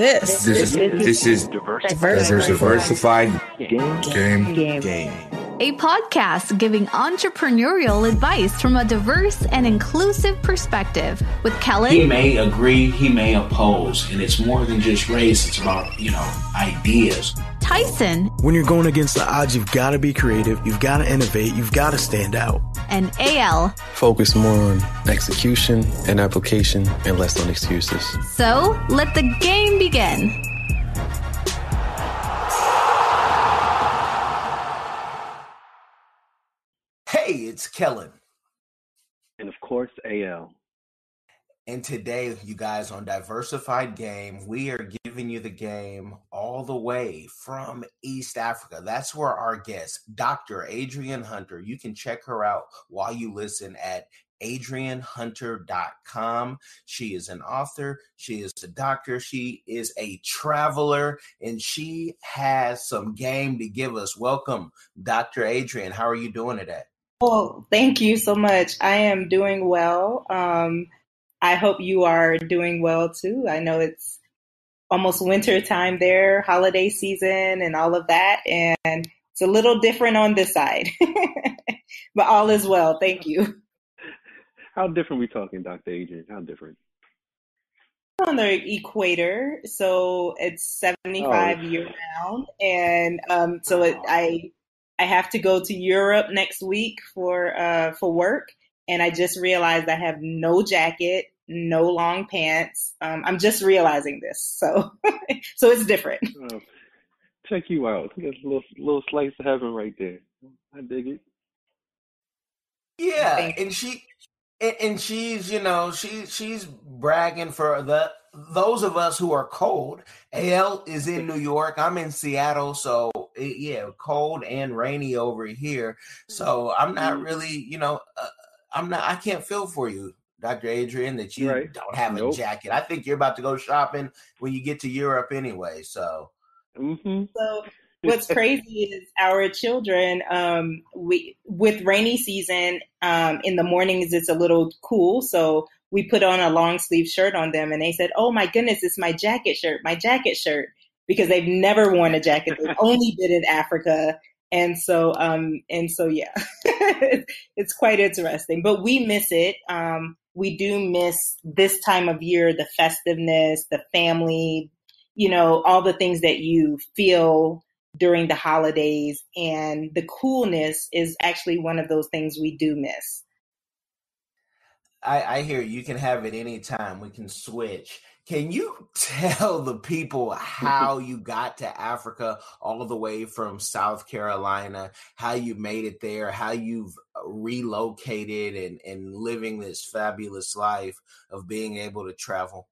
this? This is this is Diverse. diversified game game game. a podcast giving entrepreneurial advice from a diverse and inclusive perspective with Kelly. He may agree, he may oppose, and it's more than just race. It's about you know ideas. Tyson, When you're going against the odds, you've got to be creative, you've got to innovate, you've got to stand out. And AL. Focus more on execution and application and less on excuses. So let the game begin. Hey, it's Kellen. and of course AL. And today, you guys, on Diversified Game, we are giving you the game all the way from East Africa. That's where our guest, Dr. Adrian Hunter, you can check her out while you listen at adrianhunter.com. She is an author, she is a doctor, she is a traveler, and she has some game to give us. Welcome, Dr. Adrian. How are you doing today? Well, thank you so much. I am doing well. Um, I hope you are doing well too. I know it's almost winter time there, holiday season, and all of that, and it's a little different on this side, but all is well. Thank you. How different we talking, Dr. Adrian? How different? On the equator, so it's 75 Oh. year round, and um, so it, I I have to go to Europe next week for uh, for work, and I just realized I have no jacket, no long pants. Um, I'm just realizing this, so so it's different. Oh, check you out. That's a little little slice of heaven right there. I dig it. Yeah, and she and, and she's you know she she's bragging for the those of us who are cold. Al is in New York. I'm in Seattle, so eh, yeah, cold and rainy over here. So I'm not really you know uh, I'm not I can't feel for you. Dr. Adrian, that you Right. don't have a jacket. I think you're about to go shopping when you get to Europe anyway. So Mm-hmm. So what's crazy is our children um we with rainy season um in the mornings it's a little cool so we put on a long sleeve shirt on them and they said oh my goodness it's my jacket shirt my jacket shirt because they've never worn a jacket they've only been in africa and so um and so yeah it's quite interesting but we miss it um we do miss this time of year the festiveness the family you know all the things that you feel during the holidays and the coolness is actually one of those things we do miss I, I hear you can have it anytime. We can switch. Can you tell the people how you got to Africa all the way from South Carolina, how you made it there, how you've relocated and, and living this fabulous life of being able to travel?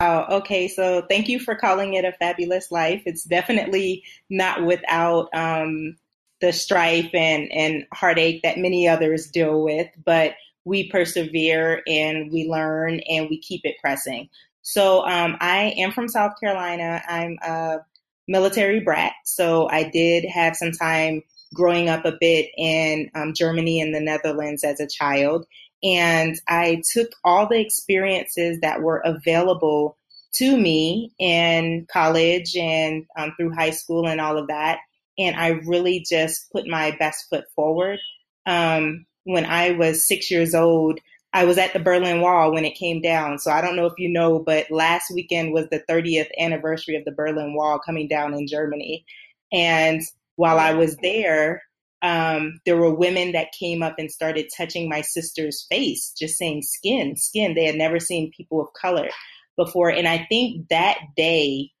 Oh, okay. So thank you for calling it a fabulous life. It's definitely not without um, the strife and, and heartache that many others deal with, but we persevere and we learn and we keep it pressing. So um, I am from South Carolina. I'm a military brat. So I did have some time growing up a bit in um, Germany and the Netherlands as a child. And I took all the experiences that were available to me in college and um, through high school and all of that. And I really just put my best foot forward. Um, when I was six years old, I was at the Berlin Wall when it came down. So I don't know if you know, but last weekend was the 30th anniversary of the Berlin Wall coming down in Germany. And while I was there, um, there were women that came up and started touching my sister's face, just saying skin, skin. They had never seen people of color before. And I think that day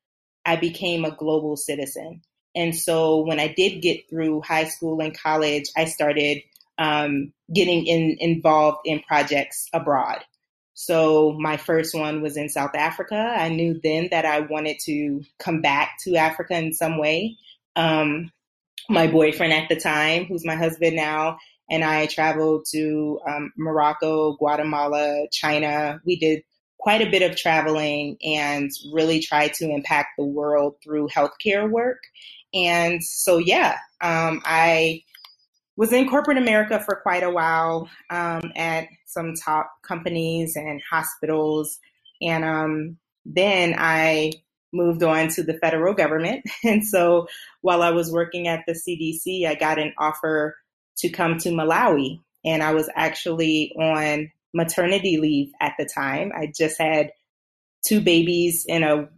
I became a global citizen. And so when I did get through high school and college, I started um, getting in, involved in projects abroad. So my first one was in South Africa. I knew then that I wanted to come back to Africa in some way. Um, my boyfriend at the time, who's my husband now, and I traveled to um, Morocco, Guatemala, China. We did quite a bit of traveling and really tried to impact the world through healthcare work. And so, yeah, um, I was in corporate America for quite a while um, at some top companies and hospitals. And um, then I moved on to the federal government. And so while I was working at the CDC, I got an offer to come to Malawi. And I was actually on maternity leave at the time. I just had two babies in a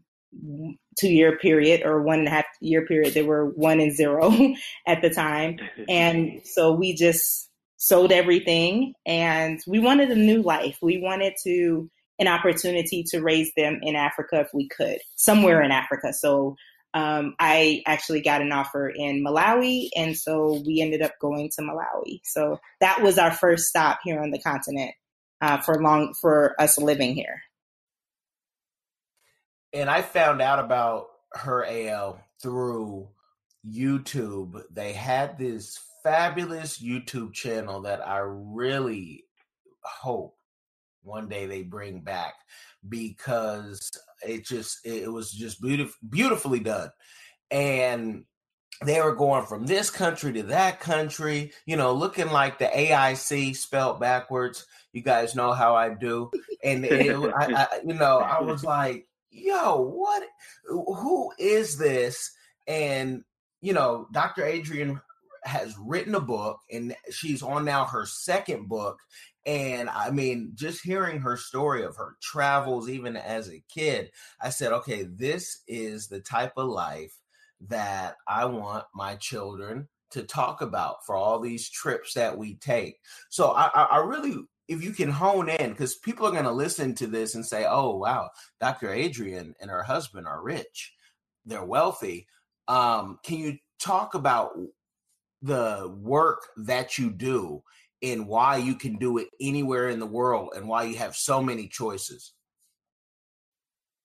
two year period or one and a half year period. They were one and zero at the time. And so we just sold everything and we wanted a new life. We wanted to an opportunity to raise them in Africa if we could, somewhere in Africa. So um, I actually got an offer in Malawi, and so we ended up going to Malawi. So that was our first stop here on the continent uh, for long for us living here. And I found out about her AL through YouTube. They had this fabulous YouTube channel that I really hope one day they bring back because it just it was just beautiful beautifully done. And they were going from this country to that country you know looking like the aic spelled backwards. You guys know how i do. And it, I, I, you know i was like yo what who is this and you know dr Adrian has written a book and she's on now her second book and I mean, just hearing her story of her travels, even as a kid, I said, okay, this is the type of life that I want my children to talk about for all these trips that we take. So I, I really, if you can hone in, because people are going to listen to this and say, oh, wow, Dr. Adrian and her husband are rich, they're wealthy. Um, can you talk about the work that you do and why you can do it anywhere in the world and why you have so many choices?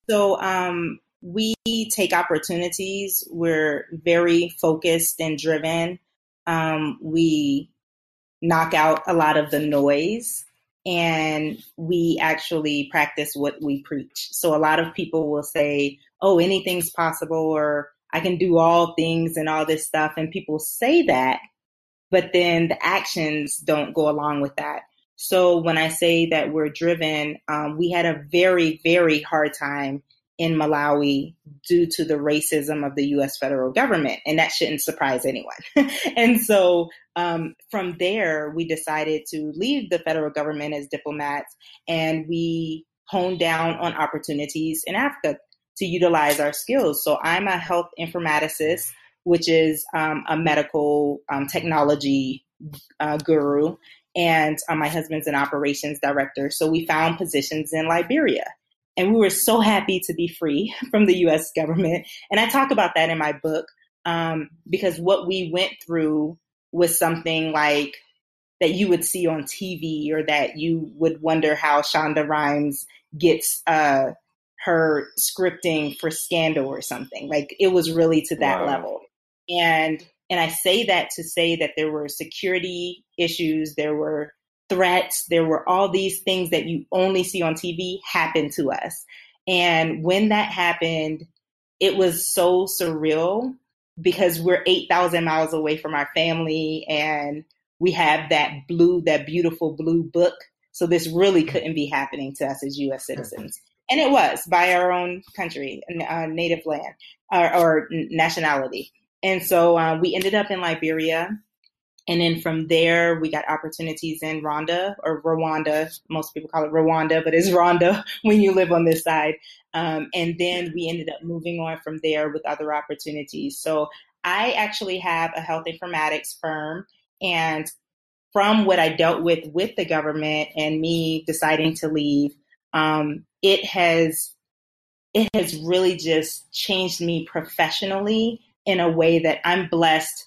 So, um, we take opportunities. We're very focused and driven. Um, we knock out a lot of the noise and we actually practice what we preach. So, a lot of people will say, Oh, anything's possible, or I can do all things and all this stuff. And people say that, but then the actions don't go along with that. So when I say that we're driven, um, we had a very, very hard time in Malawi due to the racism of the US federal government, and that shouldn't surprise anyone. and so um, from there, we decided to leave the federal government as diplomats and we honed down on opportunities in Africa to utilize our skills. So I'm a health informaticist which is um, a medical um, technology uh, guru, and uh, my husband's an operations director. So we found positions in Liberia. And we were so happy to be free from the US government. And I talk about that in my book um, because what we went through was something like that you would see on TV or that you would wonder how Shonda Rhimes gets uh, her scripting for Scandal or something. Like it was really to that wow. level. And and I say that to say that there were security issues, there were threats, there were all these things that you only see on TV happen to us. And when that happened, it was so surreal because we're 8,000 miles away from our family and we have that blue, that beautiful blue book. So this really couldn't be happening to us as US citizens. And it was by our own country, uh, native land or, or nationality. And so uh, we ended up in Liberia. And then from there, we got opportunities in Rwanda or Rwanda. Most people call it Rwanda, but it's Rwanda when you live on this side. Um, and then we ended up moving on from there with other opportunities. So I actually have a health informatics firm. And from what I dealt with with the government and me deciding to leave, um, it has it has really just changed me professionally in a way that I'm blessed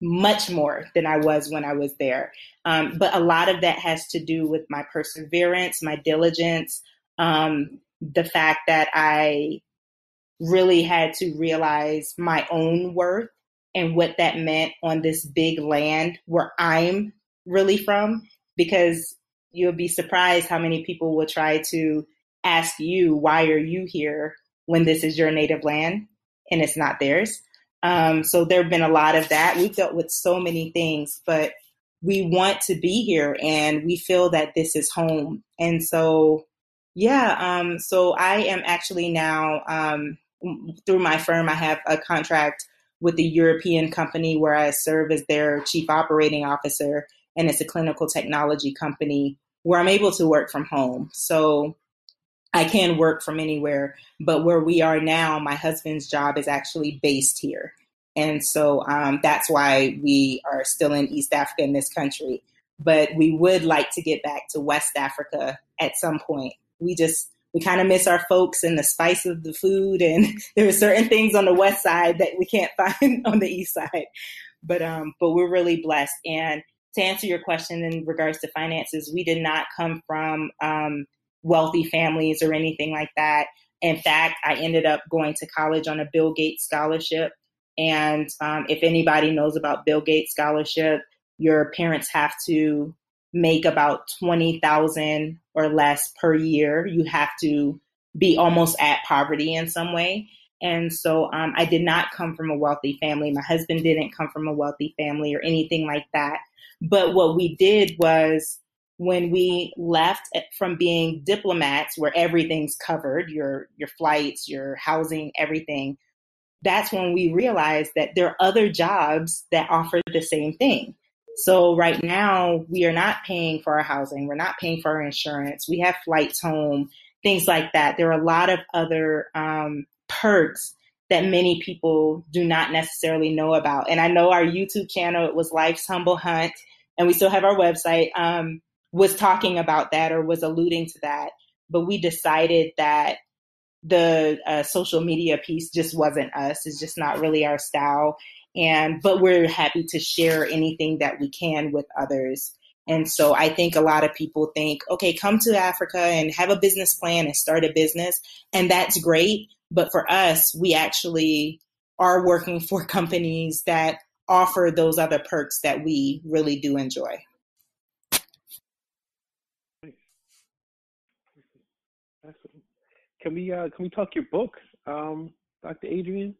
much more than I was when I was there. Um, but a lot of that has to do with my perseverance, my diligence, um, the fact that I really had to realize my own worth and what that meant on this big land where I'm really from. Because you'll be surprised how many people will try to ask you, why are you here when this is your native land and it's not theirs? Um, so there have been a lot of that. We've dealt with so many things, but we want to be here and we feel that this is home. And so Yeah, um, so I am actually now um, through my firm. I have a contract with a European company where I serve as their chief operating officer, and it's a clinical technology company where I'm able to work from home. So I can work from anywhere, but where we are now, my husband's job is actually based here. And so um, that's why we are still in East Africa in this country. But we would like to get back to West Africa at some point. We just, we kind of miss our folks and the spice of the food. And there are certain things on the West side that we can't find on the East side. But, um, but we're really blessed. And to answer your question in regards to finances, we did not come from um, wealthy families or anything like that. In fact, I ended up going to college on a Bill Gates scholarship. And um, if anybody knows about Bill Gates scholarship, your parents have to make about 20,000 or less per year. You have to be almost at poverty in some way. And so um, I did not come from a wealthy family. My husband didn't come from a wealthy family or anything like that. But what we did was when we left from being diplomats where everything's covered, your your flights, your housing, everything, that's when we realized that there are other jobs that offer the same thing. So right now we are not paying for our housing, we're not paying for our insurance, we have flights home, things like that. There are a lot of other um, perks that many people do not necessarily know about. And I know our YouTube channel, it was Life's Humble Hunt, and we still have our website. Um, was talking about that or was alluding to that, but we decided that the uh, social media piece just wasn't us. It's just not really our style. And but we're happy to share anything that we can with others. And so I think a lot of people think, okay, come to Africa and have a business plan and start a business. And that's great. But for us, we actually are working for companies that offer those other perks that we really do enjoy. Can we uh, can we talk your book, um, Dr. Adrian?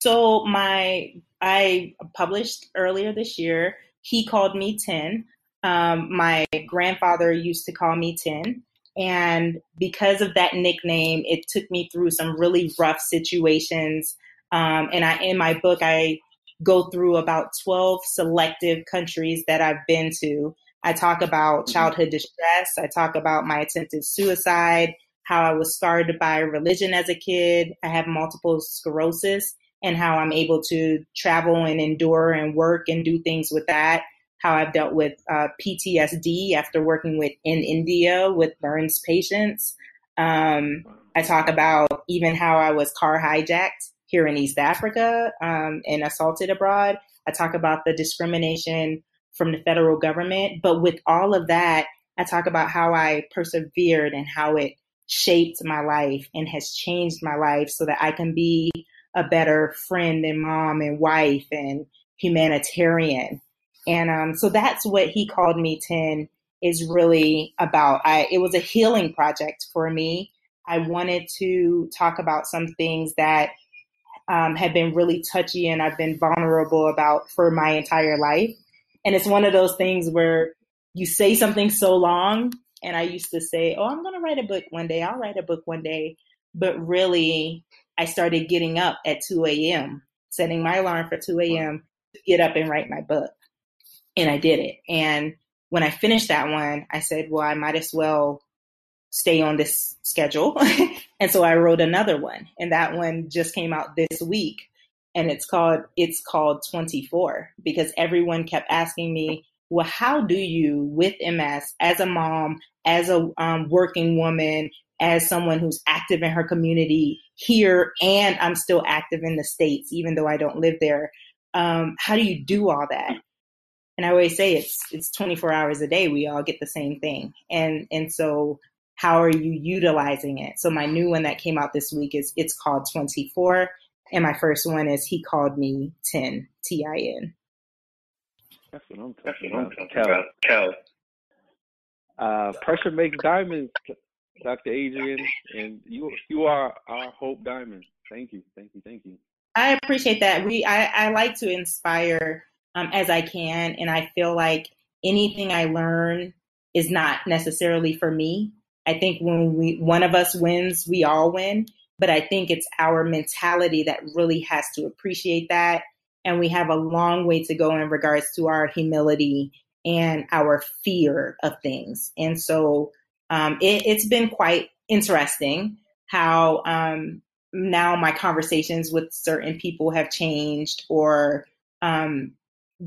So my I published earlier this year. He called me Tin. Um, my grandfather used to call me Tin, and because of that nickname, it took me through some really rough situations. Um, and I in my book I go through about twelve selective countries that I've been to I talk about mm-hmm. childhood distress. I talk about my attempted suicide, how I was scarred by religion as a kid. I have multiple sclerosis and how I'm able to travel and endure and work and do things with that. How I've dealt with uh, PTSD after working with in India with burns patients. Um, I talk about even how I was car hijacked here in East Africa um, and assaulted abroad. I talk about the discrimination from the federal government. But with all of that, I talk about how I persevered and how it shaped my life and has changed my life so that I can be a better friend and mom and wife and humanitarian. And um, so that's what he called me Tin is really about. I, it was a healing project for me. I wanted to talk about some things that um, have been really touchy and I've been vulnerable about for my entire life. And it's one of those things where you say something so long. And I used to say, Oh, I'm going to write a book one day. I'll write a book one day. But really, I started getting up at 2 a.m., setting my alarm for 2 a.m. to get up and write my book. And I did it. And when I finished that one, I said, Well, I might as well stay on this schedule. and so I wrote another one. And that one just came out this week and it's called it's called 24 because everyone kept asking me well how do you with ms as a mom as a um, working woman as someone who's active in her community here and i'm still active in the states even though i don't live there um, how do you do all that? And i always say it's it's 24 hours a day we all get the same thing. And and so how are you utilizing it? So my new one that came out this week is it's called 24 and my first one is He Called Me Tin, T I N. That's what I'm talking about. Cal. Cal. Uh, pressure makes diamonds, Dr. Adrienne, and you you are our Hope Diamond. Thank you, thank you, thank you. I appreciate that. We I, I like to inspire um, as I can, and I feel like anything I learn is not necessarily for me. I think when we one of us wins, we all win. But I think it's our mentality that really has to appreciate that. And we have a long way to go in regards to our humility and our fear of things. And so um, it, has been quite interesting how um, now my conversations with certain people have changed or um,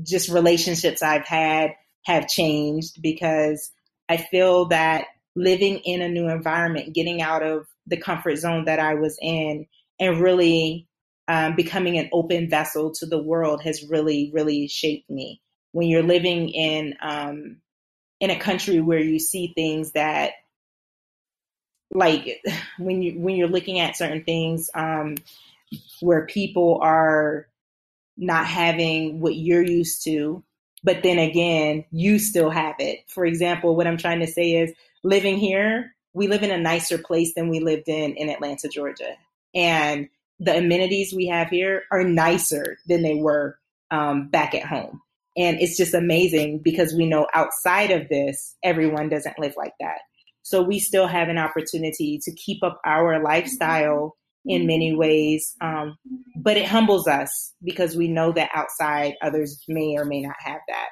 just relationships I've had have changed because I feel that living in a new environment, getting out of the comfort zone that I was in, and really um, becoming an open vessel to the world has really, really shaped me. When you're living in um, in a country where you see things that like when you when you're looking at certain things um, where people are not having what you're used to but then again you still have it for example what i'm trying to say is living here we live in a nicer place than we lived in in atlanta georgia and the amenities we have here are nicer than they were um, back at home and it's just amazing because we know outside of this everyone doesn't live like that so we still have an opportunity to keep up our lifestyle in many ways. Um, but it humbles us because we know that outside others may or may not have that.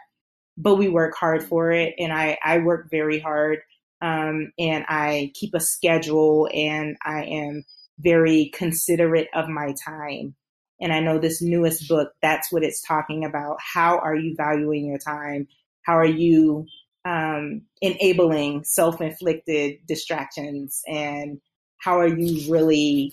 But we work hard for it. And I, I work very hard. Um, and I keep a schedule and I am very considerate of my time. And I know this newest book, that's what it's talking about. How are you valuing your time? How are you um, enabling self-inflicted distractions and how are you really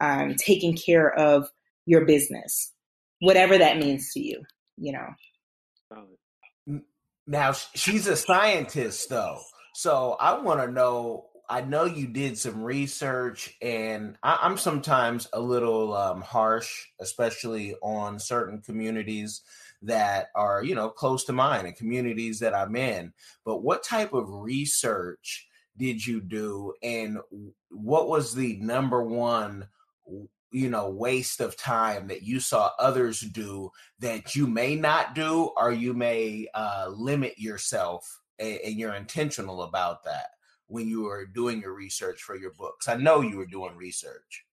um, taking care of your business whatever that means to you you know now she's a scientist though so i want to know i know you did some research and I, am sometimes a little um, harsh especially on certain communities that are you know close to mine and communities that i'm in. But what type of research did you do and what was the number one you know waste of time that you saw others do that you may not do or you may uh, limit yourself and, you're intentional about that when you were doing your research for your books i know you were doing research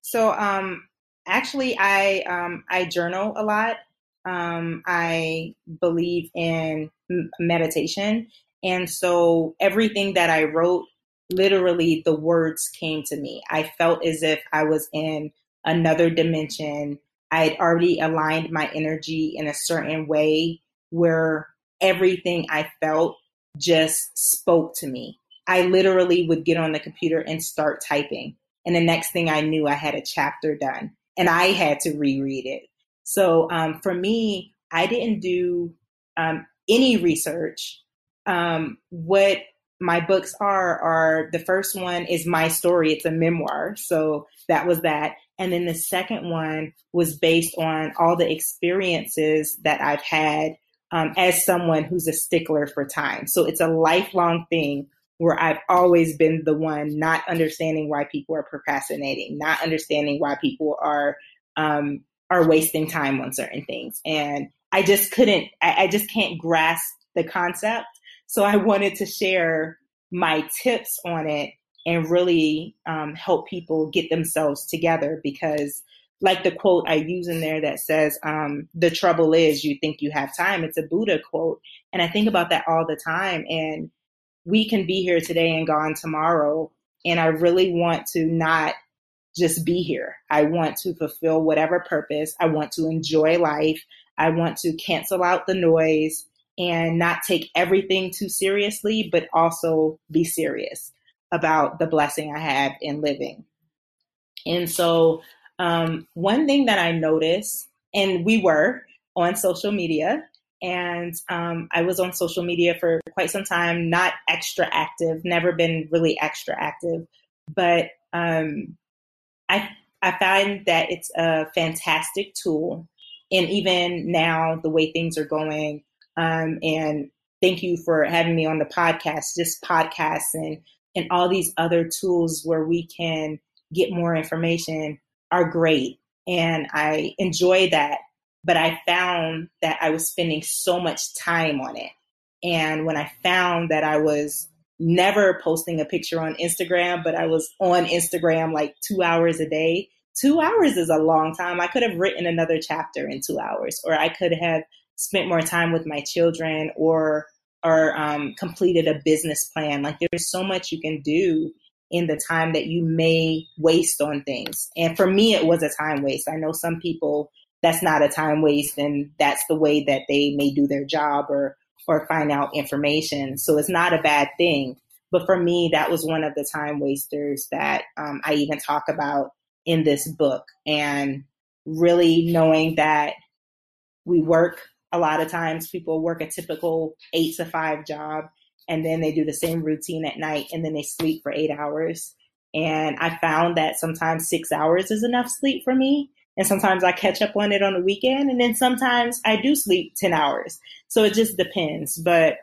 so um actually i um i journal a lot um, I believe in meditation. And so everything that I wrote, literally the words came to me. I felt as if I was in another dimension. I had already aligned my energy in a certain way where everything I felt just spoke to me. I literally would get on the computer and start typing. And the next thing I knew, I had a chapter done and I had to reread it. So um, for me, I didn't do um, any research. Um, what my books are are the first one is my story. It's a memoir, so that was that. And then the second one was based on all the experiences that I've had um, as someone who's a stickler for time. So it's a lifelong thing where I've always been the one not understanding why people are procrastinating, not understanding why people are um, are wasting time on certain things. And I just couldn't, I, I just can't grasp the concept. So I wanted to share my tips on it and really um, help people get themselves together because like the quote I use in there that says, um, the trouble is you think you have time. It's a Buddha quote. And I think about that all the time. And we can be here today and gone tomorrow. And I really want to not just be here. I want to fulfill whatever purpose. I want to enjoy life. I want to cancel out the noise and not take everything too seriously, but also be serious about the blessing I have in living. And so, um, one thing that I noticed, and we were on social media, and um, I was on social media for quite some time, not extra active, never been really extra active, but um, I I find that it's a fantastic tool, and even now the way things are going, um, and thank you for having me on the podcast. Just podcasts and and all these other tools where we can get more information are great, and I enjoy that. But I found that I was spending so much time on it, And when I found that I was never posting a picture on Instagram, but I was on Instagram like two hours a day, two hours is a long time. I could have written another chapter in two hours, or I could have spent more time with my children or or um, completed a business plan. Like there's so much you can do in the time that you may waste on things. And for me, it was a time waste. I know some people that's not a time waste and that's the way that they may do their job or or find out information. So it's not a bad thing. But for me, that was one of the time wasters that um, I even talk about in this book. And really knowing that we work a lot of times, people work a typical eight to five job and then they do the same routine at night and then they sleep for eight hours. And I found that sometimes six hours is enough sleep for me. And sometimes I catch up on it on the weekend. And then sometimes I do sleep 10 hours. So it just depends. But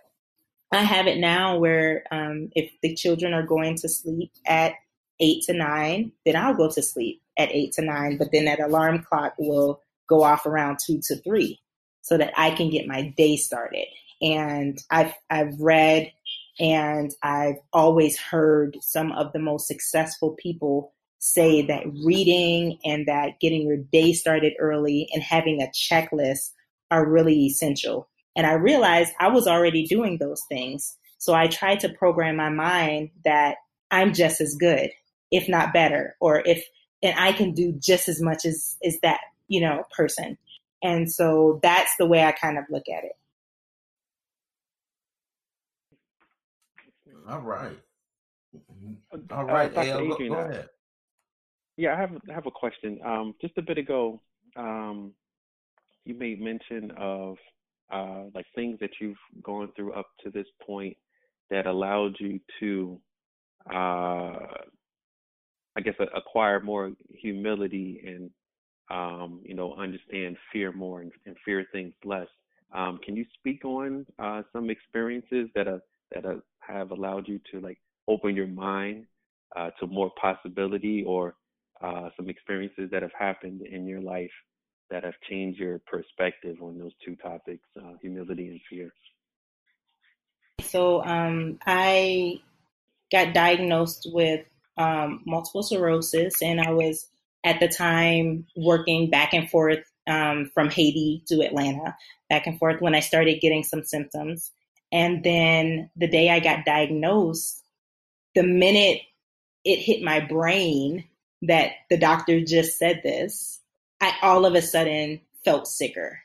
I have it now where um, if the children are going to sleep at eight to nine, then I'll go to sleep at eight to nine. But then that alarm clock will go off around two to three so that I can get my day started. And I've, I've read and I've always heard some of the most successful people say that reading and that getting your day started early and having a checklist are really essential. And I realized I was already doing those things. So I tried to program my mind that I'm just as good, if not better, or if, and I can do just as much as, as that, you know, person. And so that's the way I kind of look at it. All right. Uh, All right, Dr. Al, Adrian, go uh, ahead. Yeah, I have I have a question. Um, just a bit ago, um, you made mention of uh, like things that you've gone through up to this point that allowed you to, uh, I guess, a- acquire more humility and um, you know understand fear more and, and fear things less. Um, can you speak on uh, some experiences that have that have, have allowed you to like open your mind uh, to more possibility or uh, some experiences that have happened in your life that have changed your perspective on those two topics, uh, humility and fear? So um, I got diagnosed with um, multiple sclerosis, and I was at the time working back and forth um, from Haiti to Atlanta, back and forth when I started getting some symptoms. And then the day I got diagnosed, the minute it hit my brain that the doctor just said this, I all of a sudden felt sicker.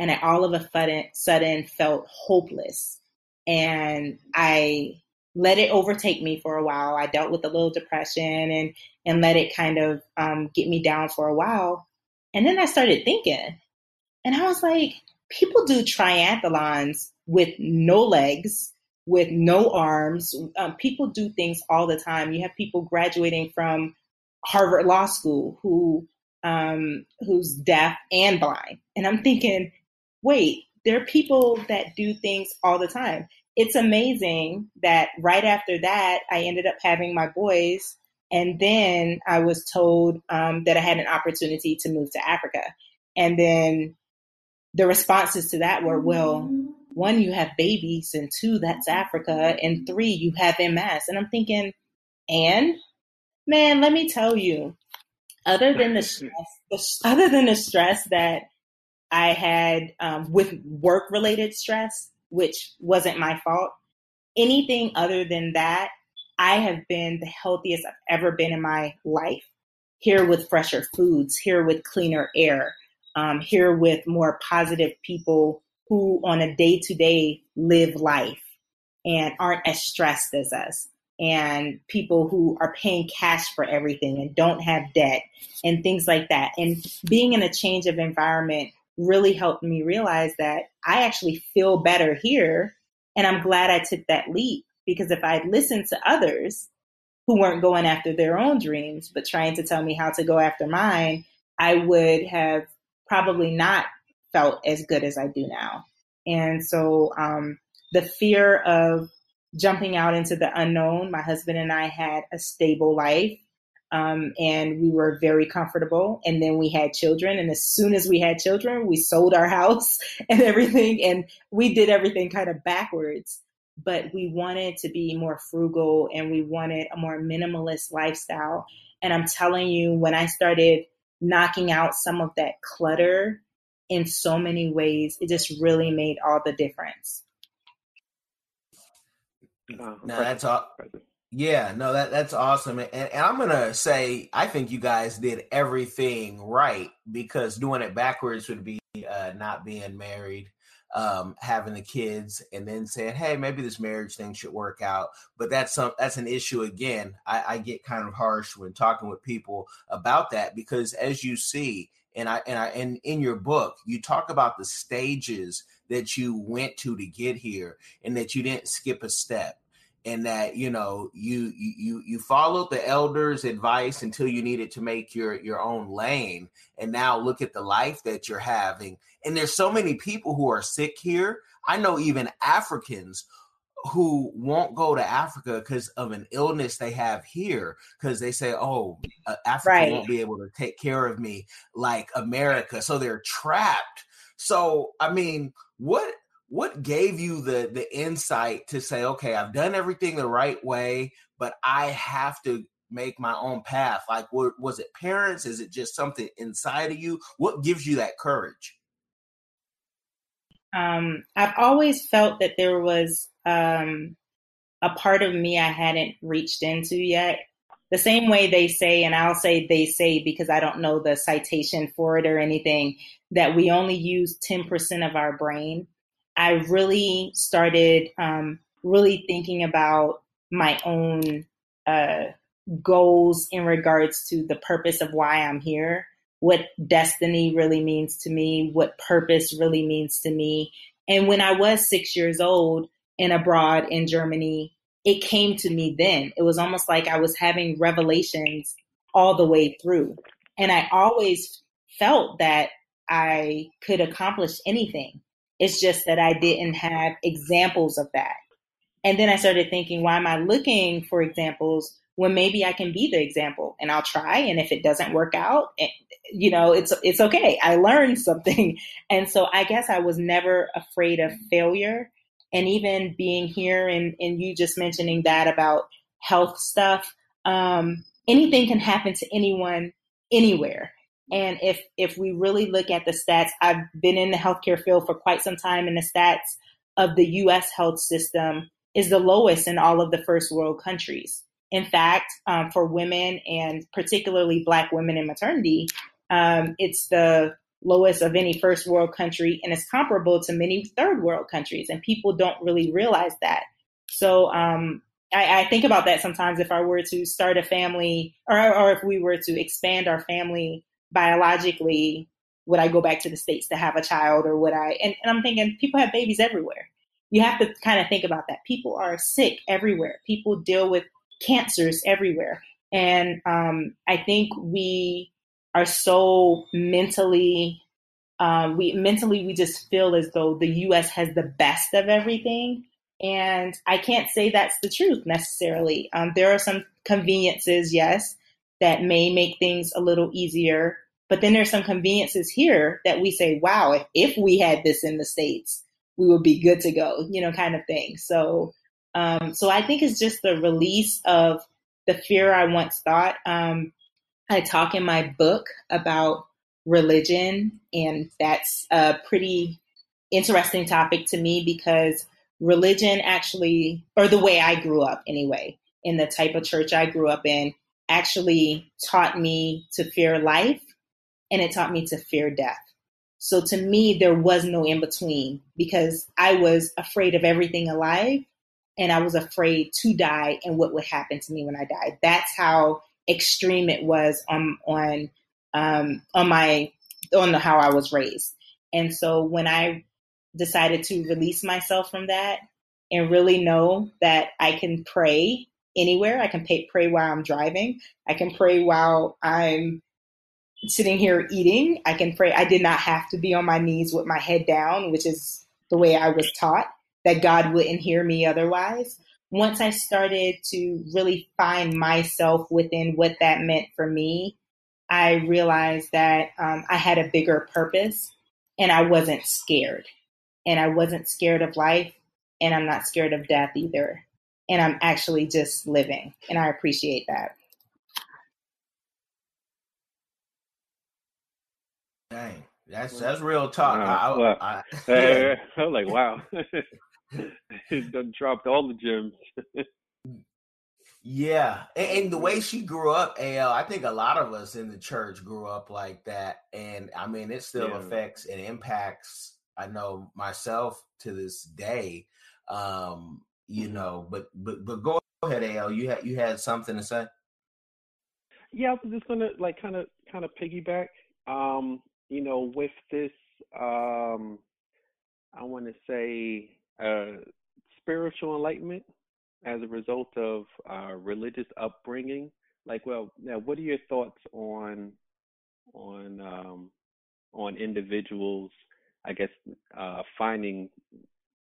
And I all of a sudden, felt hopeless. And I let it overtake me for a while. I dealt with a little depression and, and let it kind of um, get me down for a while. And then I started thinking, and I was like, people do triathlons with no legs, with no arms. Um, people do things all the time. You have people graduating from Harvard Law School who um, who's deaf and blind, and I'm thinking, wait, there are people that do things all the time. It's amazing that right after that, I ended up having my boys, and then I was told um, that I had an opportunity to move to Africa, and then the responses to that were, well, one, you have babies, and two, that's Africa, and three, you have MS. And I'm thinking, and man, let me tell you, other than the stress, the, other than the stress that I had um, with work related stress, which wasn't my fault, anything other than that, I have been the healthiest I've ever been in my life. Here with fresher foods, here with cleaner air, um, here with more positive people who on a day to day live life and aren't as stressed as us and people who are paying cash for everything and don't have debt and things like that. And being in a change of environment really helped me realize that I actually feel better here. And I'm glad I took that leap because if I'd listened to others who weren't going after their own dreams, but trying to tell me how to go after mine, I would have probably not felt as good as I do now. And so um, the fear of jumping out into the unknown, my husband and I had a stable life. Um, and we were very comfortable. And then we had children. And as soon as we had children, we sold our house and everything. And we did everything kind of backwards. But we wanted to be more frugal and we wanted a more minimalist lifestyle. And I'm telling you, when I started knocking out some of that clutter in so many ways, it just really made all the difference. No, that's all. Yeah, no, that that's awesome, and, and, I'm gonna say I think you guys did everything right because doing it backwards would be uh, not being married, um, having the kids, and then saying, "Hey, maybe this marriage thing should work out." But that's some that's an issue again. I, I get kind of harsh when talking with people about that because, as you see, and I and I and in your book, you talk about the stages that you went to to get here, and that you didn't skip a step and that you know you you you followed the elders advice until you needed to make your your own lane. And now look at the life that you're having. And there's so many people who are sick here. I know even africans who won't go to africa because of an illness they have here because they say oh uh, africa right. won't be able to take care of me like america. So they're trapped. So i mean what what gave you the the insight to say okay i've done everything the right way but i have to make my own path. Like what, was it parents? Is it just something inside of you? What gives you that courage? Um, i've always felt that there was um, a part of me i hadn't reached into yet. The same way they say and i'll say they say because i don't know the citation for it or anything that we only use 10% of our brain I really started um, really thinking about my own uh, goals in regards to the purpose of why I'm here, what destiny really means to me, what purpose really means to me. And when I was six years old and abroad in Germany, it came to me then. It was almost like I was having revelations all the way through. And I always felt that I could accomplish anything. It's just that I didn't have examples of that. And then I started thinking, why am I looking for examples when maybe I can be the example and I'll try. And if it doesn't work out, eh, you know, it's, it's okay. I learned something. And so I guess I was never afraid of failure. And even being here and, and you just mentioning that about health stuff, um, anything can happen to anyone anywhere. And if if we really look at the stats, I've been in the healthcare field for quite some time, and the stats of the U.S. health system is the lowest in all of the first world countries. In fact, um, for women and particularly Black women in maternity, um, it's the lowest of any first world country, and it's comparable to many third world countries. And people don't really realize that. So um, I, I, think about that sometimes. If I were to start a family, or, or if we were to expand our family biologically would I go back to the States to have a child or would I? And, and I'm thinking people have babies everywhere. You have to kind of think about that. People are sick everywhere. People deal with cancers everywhere. And um, I think we are so mentally, um, we mentally, we just feel as though the US has the best of everything. And I can't say that's the truth necessarily. Um, there are some conveniences, yes, that may make things a little easier. But then there's some conveniences here that we say, wow, if, if we had this in the States, we would be good to go, you know, kind of thing. So, um, so I think it's just the release of the fear I once thought. Um, I talk in my book about religion, and that's a pretty interesting topic to me because religion actually, or the way I grew up anyway, in the type of church I grew up in, actually taught me to fear life and it taught me to fear death. So to me, there was no in between because I was afraid of everything alive and I was afraid to die and what would happen to me when I died. That's how extreme it was on on um, on my on the, how I was raised. And so when I decided to release myself from that and really know that I can pray anywhere. I can pay, pray while I'm driving. I can pray while I'm sitting here eating. I can pray. I did not have to be on my knees with my head down, which is the way I was taught that God wouldn't hear me otherwise. once I started to really find myself within what that meant for me, I realized that um, I had a bigger purpose and I wasn't scared. And I wasn't scared of life and I'm not scared of death either. And I'm actually just living. And I appreciate that. Dang, that's that's real talk. I, Wow. I, I, I'm like, wow. it done dropped all the gems. Yeah, and, and the way she grew up, Al, I think a lot of us in the church grew up like that, and I mean, it still Yeah. affects and impacts. I know myself to this day. Um, you know, but but but go ahead, Al. You had you had something to say. Yeah, I was just gonna like kind of kind of piggyback. Um, you know, with this, um, I want to say uh, spiritual enlightenment as a result of uh, religious upbringing. Like, well, now, what are your thoughts on on um, on individuals? I guess uh, finding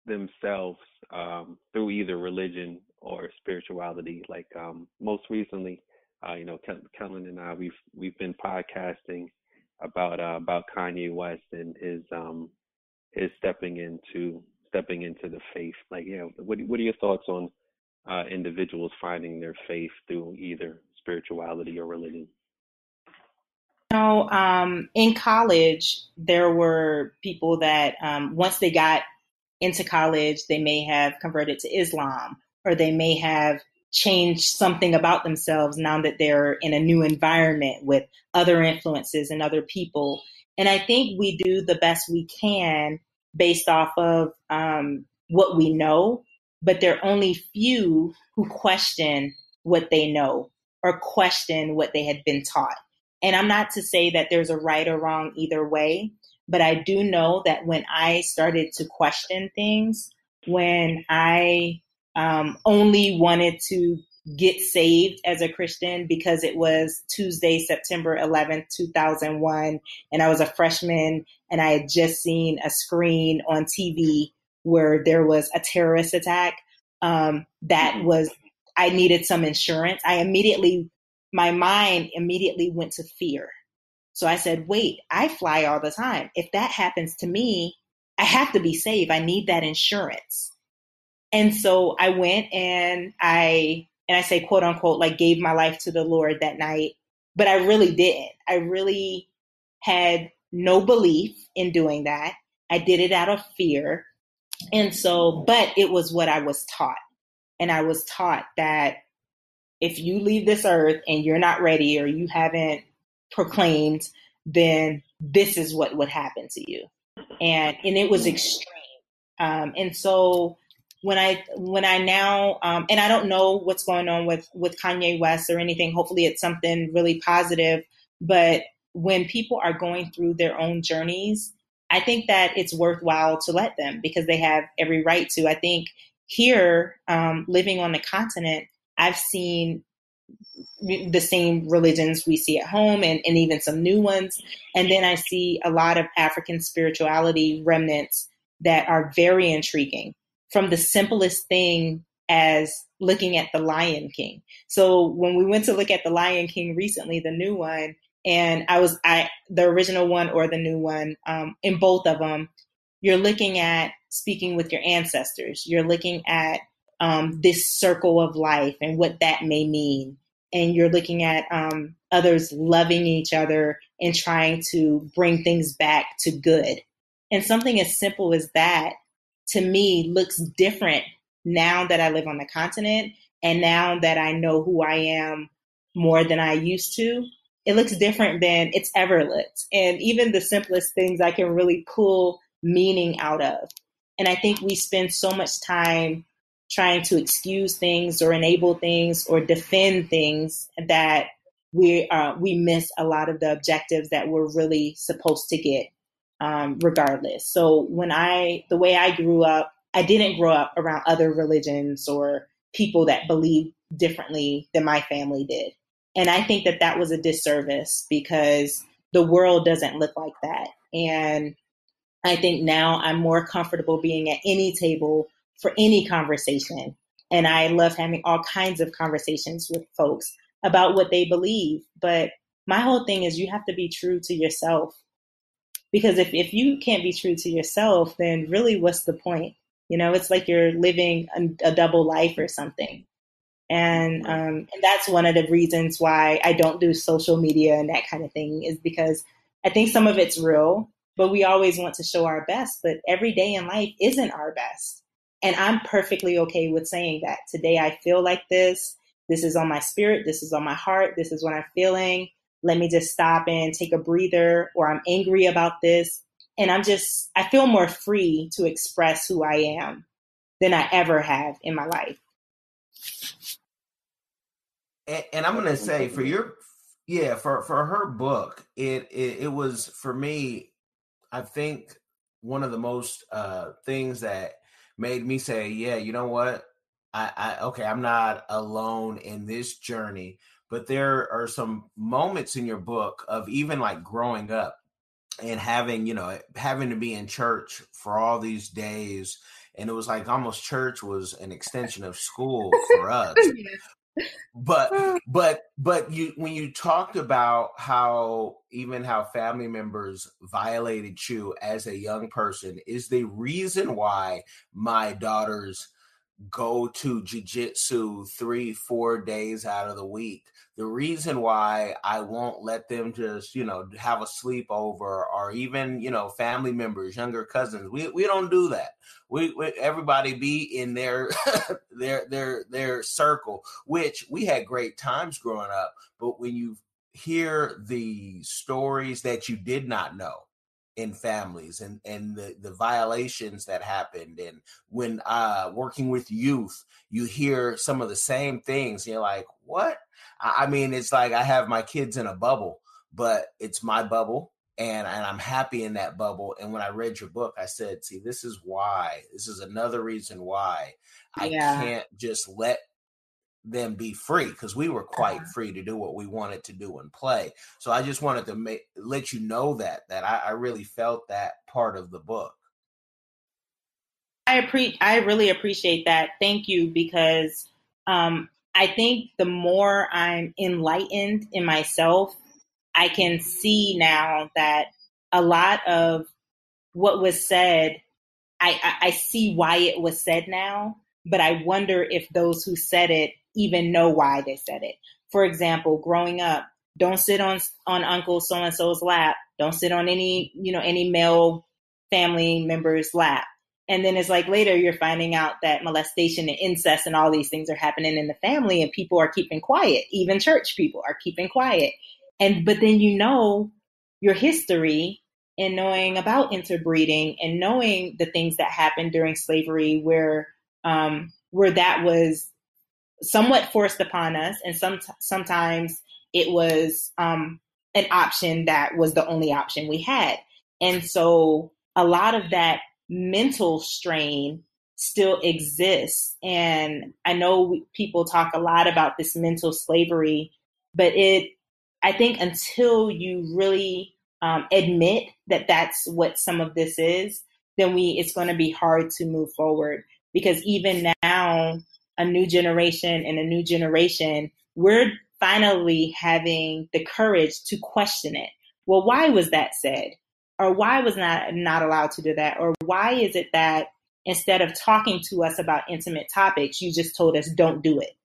themselves um, through either religion or spirituality. Like um, most recently, uh, you know, Kel- Kellen and I, we've we've been podcasting about uh, about Kanye West and his um his stepping into stepping into the faith. Like, you know, what what are your thoughts on uh, individuals finding their faith through either spirituality or religion? You um, in college, there were people that um, once they got into college, they may have converted to Islam or they may have changed something about themselves now that they're in a new environment with other influences and other people. And I think we do the best we can based off of um, what we know, but there are only few who question what they know or question what they had been taught. And I'm not to say that there's a right or wrong either way, but I do know that when I started to question things, when I um, only wanted to get saved as a Christian because it was Tuesday, September 11th, 2001, and I was a freshman and I had just seen a screen on TV where there was a terrorist attack. Um, that was, I needed some insurance. I immediately, my mind immediately went to fear. So I said, wait, I fly all the time. If that happens to me, I have to be saved. I need that insurance. And so I went and I, and I say quote unquote, like gave my life to the Lord that night, but I really didn't. I really had no belief in doing that. I did it out of fear. And so, but it was what I was taught. And I was taught that if you leave this earth and you're not ready or you haven't proclaimed, then this is what would happen to you. And and it was extreme. Um, and so when I when I now um, and I don't know what's going on with with Kanye West or anything. Hopefully, it's something really positive. But when people are going through their own journeys, I think that it's worthwhile to let them because they have every right to. I think here, um, living on the continent, I've seen the same religions we see at home and, and even some new ones. And then I see a lot of African spirituality remnants that are very intriguing from the simplest thing as looking at the Lion King. So when we went to look at the Lion King recently, the new one, and I was I the original one or the new one, um, in both of them, you're looking at speaking with your ancestors. You're looking at um, this circle of life and what that may mean, and you're looking at um, others loving each other and trying to bring things back to good. And something as simple as that to me looks different now that I live on the continent and now that I know who I am more than I used to. It looks different than it's ever looked. And even the simplest things I can really pull meaning out of. And I think we spend so much time trying to excuse things or enable things or defend things that we uh, we miss a lot of the objectives that we're really supposed to get um, regardless. So when I, the way I grew up, I didn't grow up around other religions or people that believe differently than my family did. And I think that that was a disservice because the world doesn't look like that. And I think now I'm more comfortable being at any table for any conversation And I love having all kinds of conversations with folks about what they believe. But my whole thing is you have to be true to yourself. Because if, if you can't be true to yourself, then really what's the point? You know, it's like you're living a, a double life or something. And um, and that's one of the reasons why I don't do social media and that kind of thing is because I think some of it's real, but we always want to show our best. But every day in life isn't our best. And I'm perfectly okay with saying that. Today I feel like this. This is on my spirit. This is on my heart. This is what I'm feeling. Let me just stop and take a breather, or I'm angry about this. And I'm just, I feel more free to express who I am than I ever have in my life. And, and I'm going to say for your, yeah, for, for her book, it, it, it was for me, I think one of the most uh, things that made me say, yeah, you know what? I, I okay, I'm not alone in this journey, but there are some moments in your book of even like growing up and having, you know, having to be in church for all these days. And it was like almost church was an extension of school for us. but but but you when you talked about how even how family members violated you as a young person is the reason why my daughters go to jujitsu three, four days out of the week. The reason why I won't let them just, you know, have a sleepover or even, you know, family members, younger cousins, we, we don't do that. We, we everybody be in their their their their circle, which we had great times growing up. But when you hear the stories that you did not know, in families and and the the violations that happened. And when uh working with youth you hear some of the same things you're like what? I mean it's like i have my kids in a bubble but it's my bubble and and i'm happy in that bubble. And when i read your book i said see this is why this is another reason why i can't just let them be free because we were quite free to do what we wanted to do and play. So I just wanted to make let you know that that I, I really felt that part of the book. I appreciate I really appreciate that. Thank you because um, I think the more I'm enlightened in myself, I can see now that a lot of what was said, I, I, I see why it was said now. But I wonder if those who said it even know why they said it. For example, growing up, don't sit on on Uncle so and so's lap. Don't sit on any you know any male family member's lap. And then it's like later you're finding out that molestation and incest and all these things are happening in the family, and people are keeping quiet. Even church people are keeping quiet. And but then you know your history and knowing about interbreeding and knowing the things that happened during slavery, where um, where that was somewhat forced upon us, and some sometimes it was um, an option that was the only option we had. And so a lot of that mental strain still exists. And I know people talk a lot about this mental slavery, but it, I think until you really um, admit that that's what some of this is, then we, it's going to be hard to move forward because even now, a new generation and a new generation, we're finally having the courage to question it. Well, why was that said? Or why was not not allowed to do that? Or why is it that instead of talking to us about intimate topics, you just told us don't do it?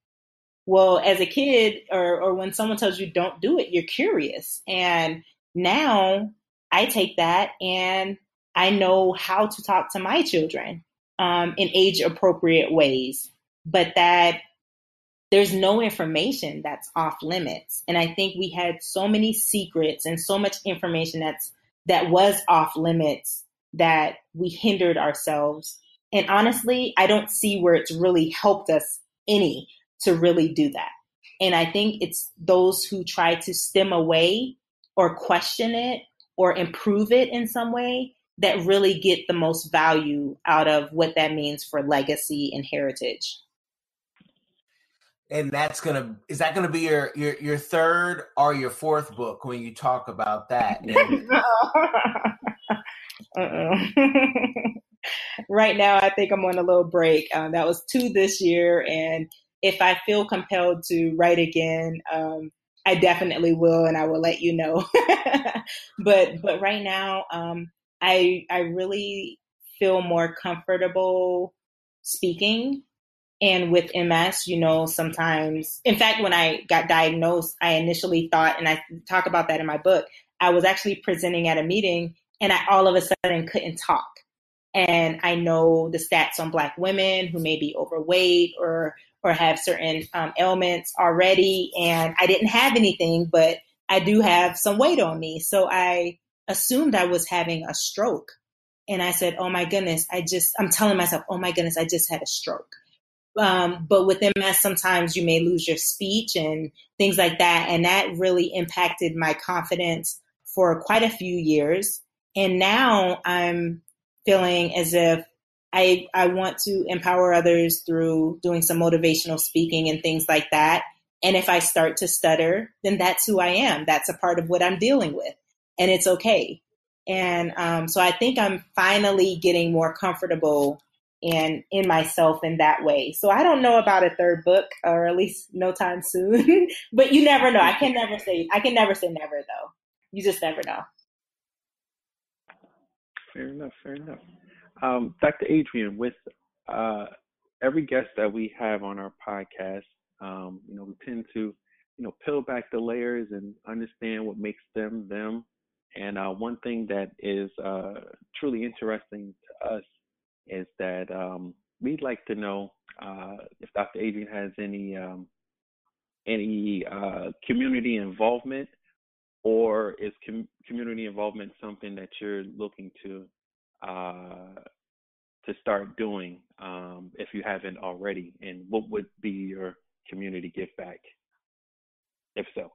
Well, as a kid or or when someone tells you don't do it, you're curious. And now I take that and I know how to talk to my children um, in age appropriate ways but that there's no information that's off limits. And I think we had so many secrets and so much information that's that was off limits that we hindered ourselves. And honestly, I don't see where it's really helped us any to really do that. And I think it's those who try to stem away or question it or improve it in some way that really get the most value out of what that means for legacy and heritage and that's gonna is that gonna be your your your third or your fourth book when you talk about that? uh right now, I think I'm on a little break. Um, that was two this year, and if I feel compelled to write again, um, I definitely will, and I will let you know. but but right now, um, I I really feel more comfortable speaking. And with MS, you know, sometimes, in fact, when I got diagnosed, I initially thought, and I talk about that in my book, I was actually presenting at a meeting and I all of a sudden couldn't talk. And I know the stats on Black women who may be overweight or or have certain um, ailments already, and I didn't have anything, but I do have some weight on me. So I assumed I was having a stroke. And I said, Oh my goodness, I just, I'm telling myself, Oh my goodness, I just had a stroke. Um, but with MS, sometimes you may lose your speech and things like that. And that really impacted my confidence for quite a few years. And now I'm feeling as if I, I want to empower others through doing some motivational speaking and things like that. And if I start to stutter, then that's who I am. That's a part of what I'm dealing with. And it's okay. And um, so I think I'm finally getting more comfortable and in myself in that way. So I don't know about a third book or at least no time soon, but you never know. I can never say, I can never say never though. You just never know. Fair enough. Fair enough. Um, Dr. Adrienne, with uh, every guest that we have on our podcast, um, you know, we tend to, you know, peel back the layers and understand what makes them them. And uh, one thing that is uh, truly interesting to us is that um, we'd like to know uh, if Dr. Adrienne has any um, any uh, community involvement, or is com- community involvement something that you're looking to uh, to start doing um, if you haven't already? And what would be your community give back, if so?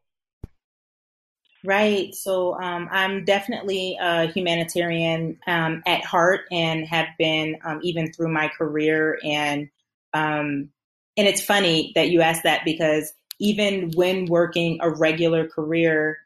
Right. So um, I'm definitely a humanitarian um, at heart and have been um, even through my career. And um, and it's funny that you asked that because even when working a regular career,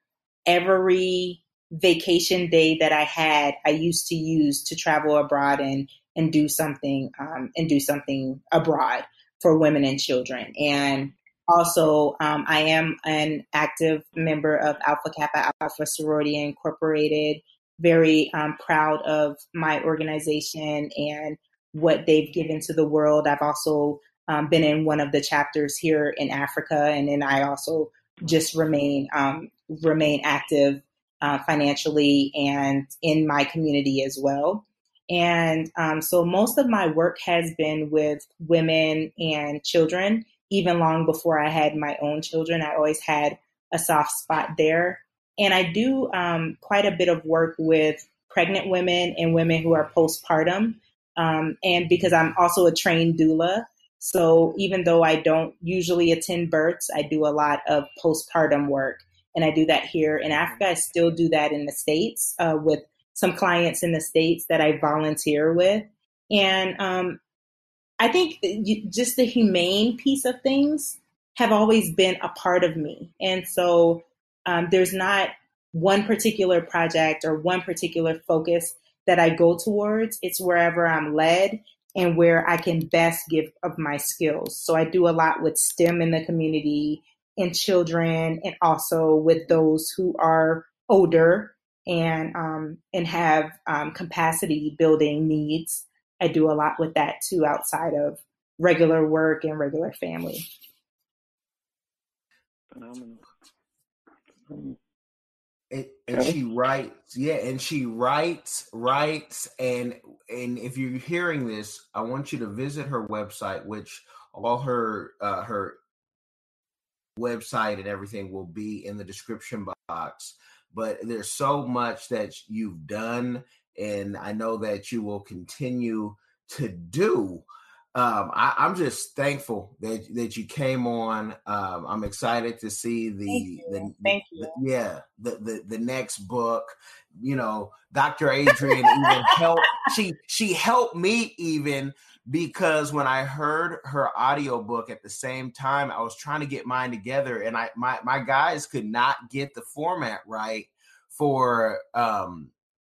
every vacation day that I had, I used to use to travel abroad and and do something um, and do something abroad for women and children. And also, um, I am an active member of Alpha Kappa Alpha Sorority Incorporated. Very um, proud of my organization and what they've given to the world. I've also um, been in one of the chapters here in Africa, and then I also just remain um, remain active uh, financially and in my community as well. And um, so most of my work has been with women and children, even long before I had my own children. I always had a soft spot there. And I do um, quite a bit of work with pregnant women and women who are postpartum. Um, and because I'm also a trained doula, so even though I don't usually attend births, I do a lot of postpartum work. And I do that here in Africa. I still do that in the States uh, with some clients in the States that I volunteer with. And um, I think just the humane piece of things have always been a part of me. And so um, there's not one particular project or one particular focus that I go towards. It's wherever I'm led and where I can best give of my skills. So I do a lot with STEM in the community and children and also with those who are older and um, and have um, capacity building needs. I do a lot with that too outside of regular work and regular family. Phenomenal. And, and she writes, yeah, and she writes, writes, and and if you're hearing this, I want you to visit her website, which all her uh, her website and everything will be in the description box. But there's so much that you've done, and I know that you will continue to do. Um, I, am just thankful that that you came on. Um, I'm excited to see the the, Thank you. The, yeah the, the the next book. You know, Dr. Adrienne even helped. She she helped me even because when I heard her audiobook at the same time, I was trying to get mine together and I my my guys could not get the format right for um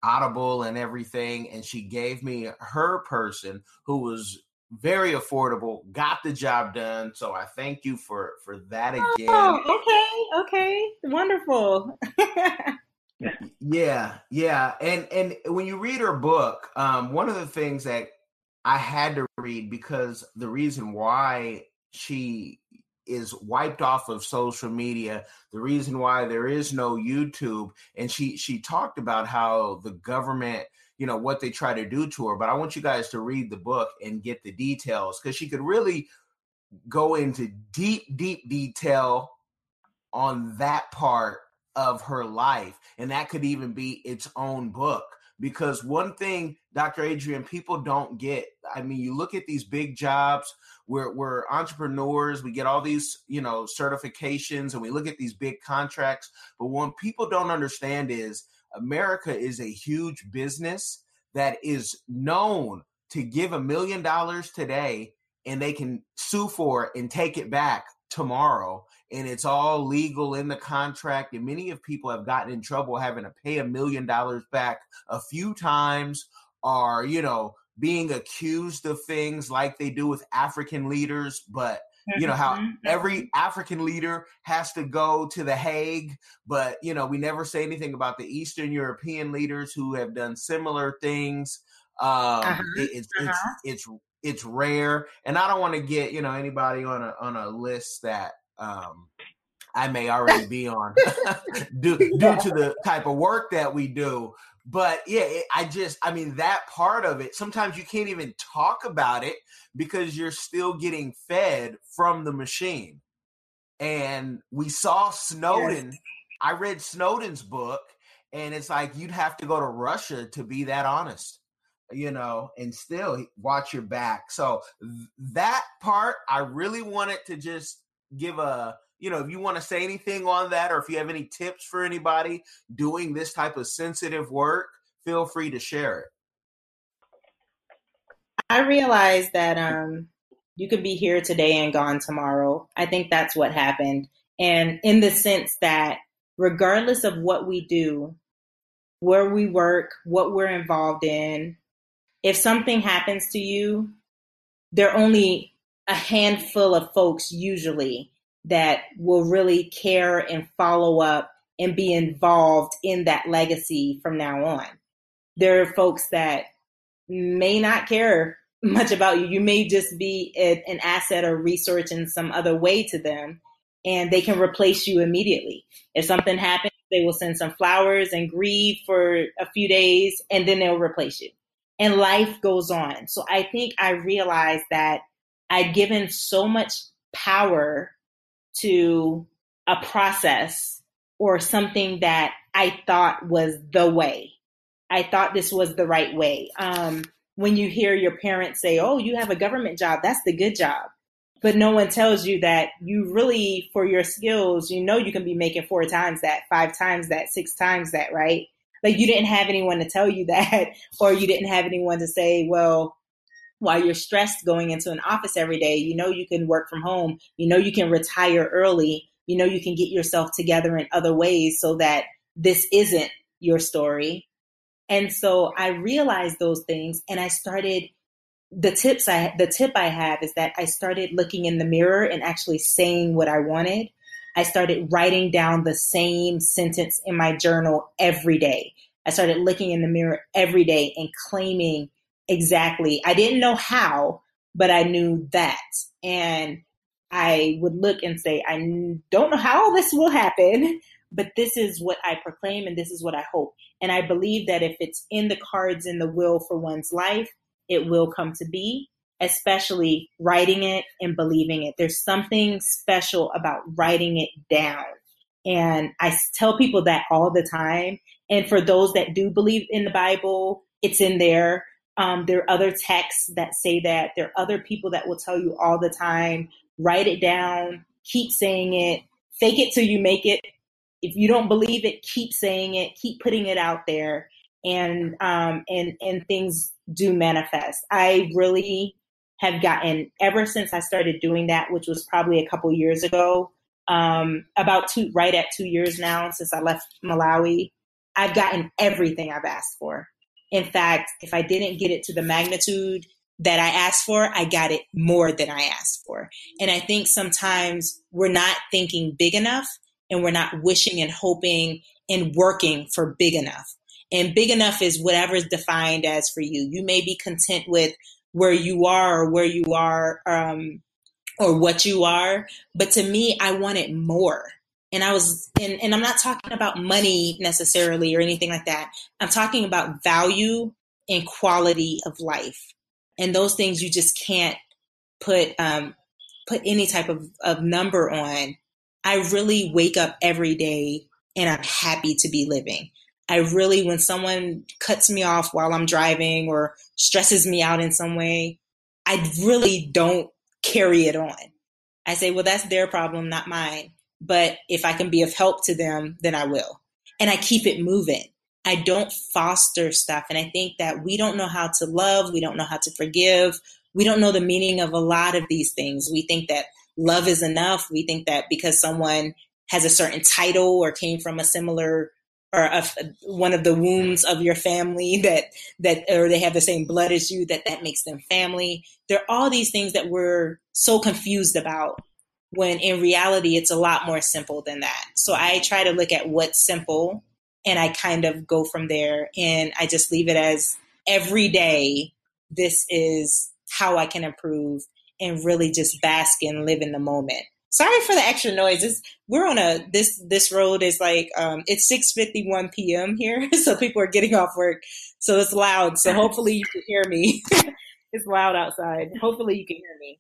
Audible and everything, and she gave me her person who was very affordable, got the job done. So I thank you for for that again. Oh, okay, okay, wonderful. yeah, yeah, and and when you read her book, um, one of the things that I had to read because the reason why she is wiped off of social media. The reason why there is no youtube and she she talked about how the government you know what they try to do to her but i want you guys to read the book and get the details because she could really go into deep deep detail on that part of her life and that could even be its own book because one thing dr adrienne people don't get i mean you look at these big jobs we're we're entrepreneurs we get all these you know certifications and we look at these big contracts but what people don't understand is america is a huge business that is known to give a million dollars today and they can sue for it and take it back tomorrow and it's all legal in the contract and many of people have gotten in trouble having to pay a million dollars back a few times or you know being accused of things like they do with African leaders, but you know how mm-hmm. every African leader has to go to the Hague, but you know we never say anything about the Eastern European leaders who have done similar things. Um, uh-huh. it, it's, uh-huh. it's it's it's rare, and I don't want to get you know anybody on a on a list that um, I may already be on due, due to the type of work that we do but yeah it, i just i mean that part of it sometimes you can't even talk about it because you're still getting fed from the machine. And we saw snowden yes. i read snowden's book and it's like you'd have to go to russia to be that honest you know and still watch your back. So th- that part i really wanted to just give a you know, if you want to say anything on that or if you have any tips for anybody doing this type of sensitive work, feel free to share it. I realize that um, you could be here today and gone tomorrow. I think that's what happened. And in the sense that regardless of what we do, where we work, what we're involved in, if something happens to you, there are only a handful of folks usually that will really care and follow up and be involved in that legacy from now on. There are folks that may not care much about you. You may just be a, an asset or resource in some other way to them, and they can replace you immediately. If something happens, they will send some flowers and grieve for a few days, and then they'll replace you. And life goes on. So I think I realized that I'd given so much power to a process or something that I thought was the way. I thought this was the right way. Um, when you hear your parents say, Oh, you have a government job, that's the good job. But no one tells you that you really, for your skills, you know you can be making four times that, five times that, six times that, right? Like you didn't have anyone to tell you that, or you didn't have anyone to say, Well, while you're stressed going into an office every day, you know you can work from home, you know you can retire early, you know you can get yourself together in other ways so that this isn't your story. And so I realized those things and I started the tips I the tip I have is that I started looking in the mirror and actually saying what I wanted. I started writing down the same sentence in my journal every day. I started looking in the mirror every day and claiming exactly. I didn't know how, but I knew that. And I would look and say, I don't know how this will happen, but this is what I proclaim and this is what I hope. And I believe that if it's in the cards in the will for one's life, it will come to be, especially writing it and believing it. There's something special about writing it down. And I tell people that all the time. And for those that do believe in the Bible, it's in there. Um, there are other texts that say that. There are other people that will tell you all the time write it down, keep saying it, fake it till you make it. If you don't believe it, keep saying it, keep putting it out there, and um, and and things do manifest. I really have gotten ever since I started doing that, which was probably a couple years ago, um, about two right at two years now since I left Malawi. I've gotten everything I've asked for. In fact, if I didn't get it to the magnitude that I asked for, I got it more than I asked for. And I think sometimes we're not thinking big enough and we're not wishing and hoping and working for big enough. And big enough is whatever is defined as for you. You may be content with where you are or where you are um, or what you are. But to me, I wanted more. And I was, and, and I'm not talking about money necessarily or anything like that. I'm talking about value and quality of life. And those things you just can't put, um, put any type of, of number on. I really wake up every day and I'm happy to be living. I really, when someone cuts me off while I'm driving or stresses me out in some way, I really don't carry it on. I say, well, that's their problem, not mine. But if I can be of help to them, then I will. And I keep it moving. I don't foster stuff. And I think that we don't know how to love. We don't know how to forgive. We don't know the meaning of a lot of these things. We think that love is enough. We think that because someone has a certain title or came from a similar or a, one of the wombs of your family that that or they have the same blood as you that that makes them family there are all these things that we're so confused about when in reality it's a lot more simple than that so i try to look at what's simple and i kind of go from there and i just leave it as every day this is how i can improve and really just bask and live in the moment sorry for the extra noise. It's, we're on a this this road is like um, it's six fifty one p.m. here, so people are getting off work, so it's loud. So hopefully you can hear me. it's loud outside. Hopefully you can hear me.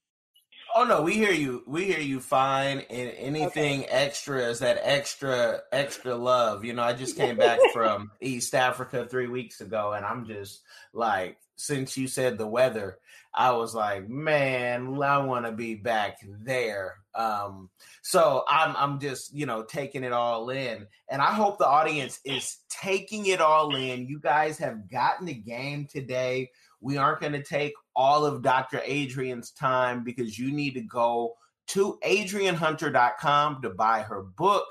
Oh no, we hear you. We hear you fine. And anything okay. extra is that extra extra love. You know, I just came back from East Africa three weeks ago, and I'm just like, since you said the weather, I was like, man, I want to be back there. Um, so I'm I'm just you know taking it all in, and I hope the audience is taking it all in. You guys have gotten the game today. We aren't going to take all of Dr. Adrienne's time because you need to go to adriennehunter.com to buy her book,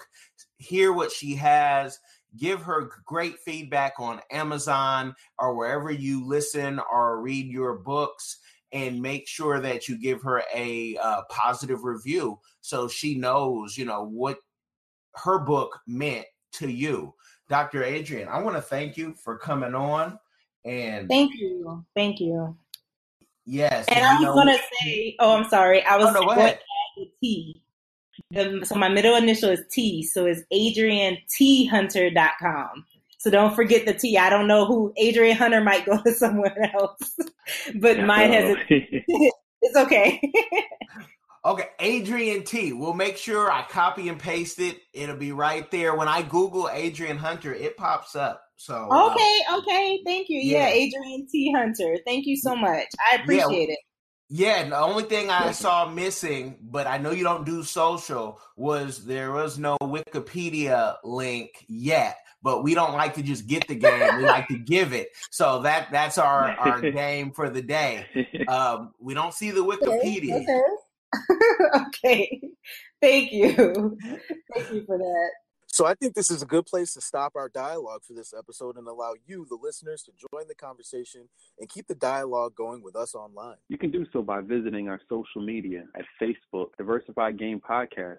hear what she has, give her great feedback on Amazon or wherever you listen or read your books and make sure that you give her a uh, positive review so she knows, you know, what her book meant to you. Dr. Adrienne, I want to thank you for coming on and Thank you. Thank you. Yes. And, I was know, gonna say, oh I'm sorry. I was oh, no, going to add the T. The, so my middle initial is T, so it's adriennethunter.com. So don't forget the T. I don't know who Adrienne Hunter might go to somewhere else, but mine has it. it's okay. okay, Adrienne T. We'll make sure I copy and paste it. It'll be right there. When I Google Adrienne Hunter, it pops up. So okay, uh, okay, thank you. Yeah. yeah, Adrienne T. Hunter. Thank you so much. I appreciate yeah. it. Yeah, the only thing I saw missing, but I know you don't do social, was there was no Wikipedia link yet but we don't like to just get the game. We like to give it. So that that's our our game for the day. Um, we don't see the Wikipedia. Okay. okay. okay. Thank you. Thank you for that. So I think this is a good place to stop our dialogue for this episode and allow you, the listeners, to join the conversation and keep the dialogue going with us online. You can do so by visiting our social media at Facebook, Diversified Game Podcast,